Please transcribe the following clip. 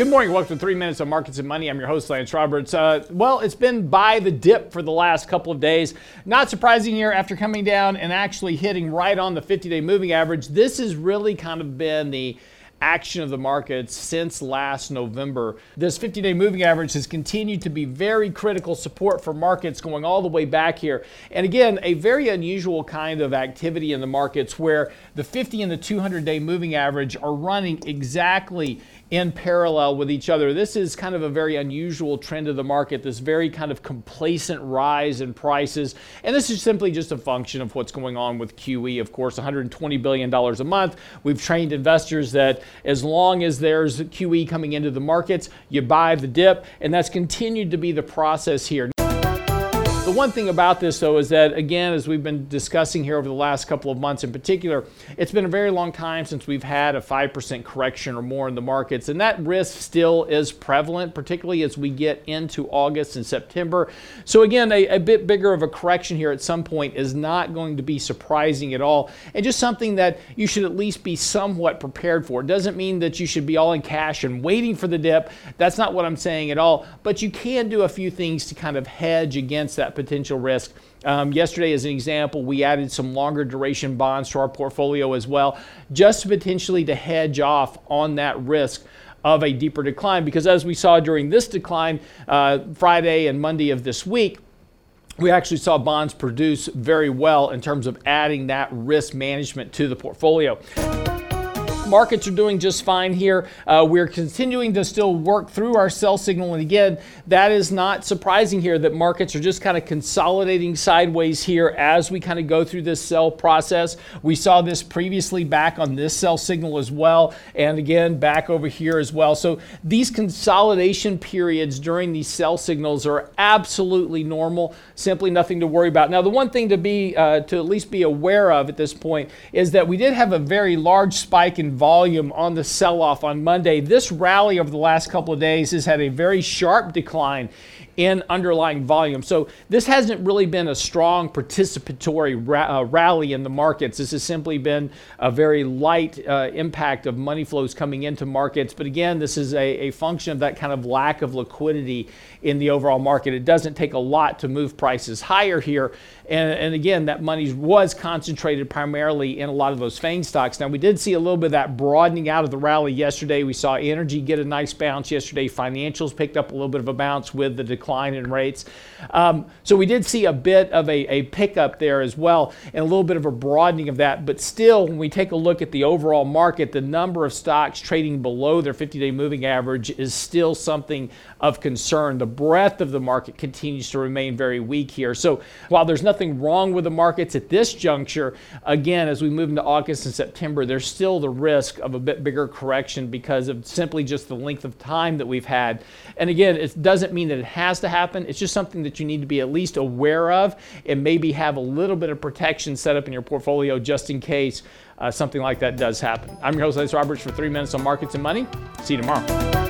Good morning. Welcome to Three Minutes of Markets and Money. I'm your host, Lance Roberts. Uh, well, it's been buy the dip for the last couple of days. Not surprising here after coming down and actually hitting right on the 50 day moving average. This has really kind of been the action of the markets since last November. This 50 day moving average has continued to be very critical support for markets going all the way back here. And again, a very unusual kind of activity in the markets where the 50 and the 200 day moving average are running exactly in parallel with each other. This is kind of a very unusual trend of the market, this very kind of complacent rise in prices. And this is simply just a function of what's going on with QE. Of course, $120 billion a month. We've trained investors that as long as there's QE coming into the markets, you buy the dip. And that's continued to be the process here. The one thing about this, though, is that, again, as we've been discussing here over the last couple of months in particular, it's been a very long time since we've had a 5% correction or more in the markets. And that risk still is prevalent, particularly as we get into August and September. So, again, a, a bit bigger of a correction here at some point is not going to be surprising at all. And just something that you should at least be somewhat prepared for. It doesn't mean that you should be all in cash and waiting for the dip. That's not what I'm saying at all. But you can do a few things to kind of hedge against that potential risk. Um, yesterday, as an example, we added some longer duration bonds to our portfolio as well, just potentially to hedge off on that risk of a deeper decline. Because as we saw during this decline, uh, Friday and Monday of this week, we actually saw bonds produce very well in terms of adding that risk management to the portfolio markets are doing just fine here. Uh, we're continuing to still work through our sell signal. And again, that is not surprising here that markets are just kind of consolidating sideways here as we kind of go through this sell process. We saw this previously back on this sell signal as well. And again, back over here as well. So these consolidation periods during these sell signals are absolutely normal, simply nothing to worry about. Now, the one thing to be, uh, to at least be aware of at this point is that we did have a very large spike in volume on the sell off on Monday. This rally over the last couple of days has had a very sharp decline in underlying volume. So this hasn't really been a strong participatory ra- uh, rally in the markets. This has simply been a very light uh, impact of money flows coming into markets. But again, this is a, a function of that kind of lack of liquidity in the overall market. It doesn't take a lot to move prices higher here. And, and again, that money was concentrated primarily in a lot of those FANG stocks. Now, we did see a little bit of that broadening out of the rally yesterday. We saw energy get a nice bounce yesterday. Financials picked up a little bit of a bounce with the decline in rates. Um, so we did see a bit of a, a pickup there as well and a little bit of a broadening of that. But still, when we take a look at the overall market, the number of stocks trading below their 50 day moving average is still something of concern. The breadth of the market continues to remain very weak here. So while there's nothing wrong with the markets at this juncture, again, as we move into August and September, there's still the risk of a bit bigger correction because of simply just the length of time that we've had. And again, it doesn't mean that it has to happen. It's just something that you need to be at least aware of and maybe have a little bit of protection set up in your portfolio just in case uh, something like that does happen. I'm your host, Lance Roberts, for three minutes on markets and money. See you tomorrow.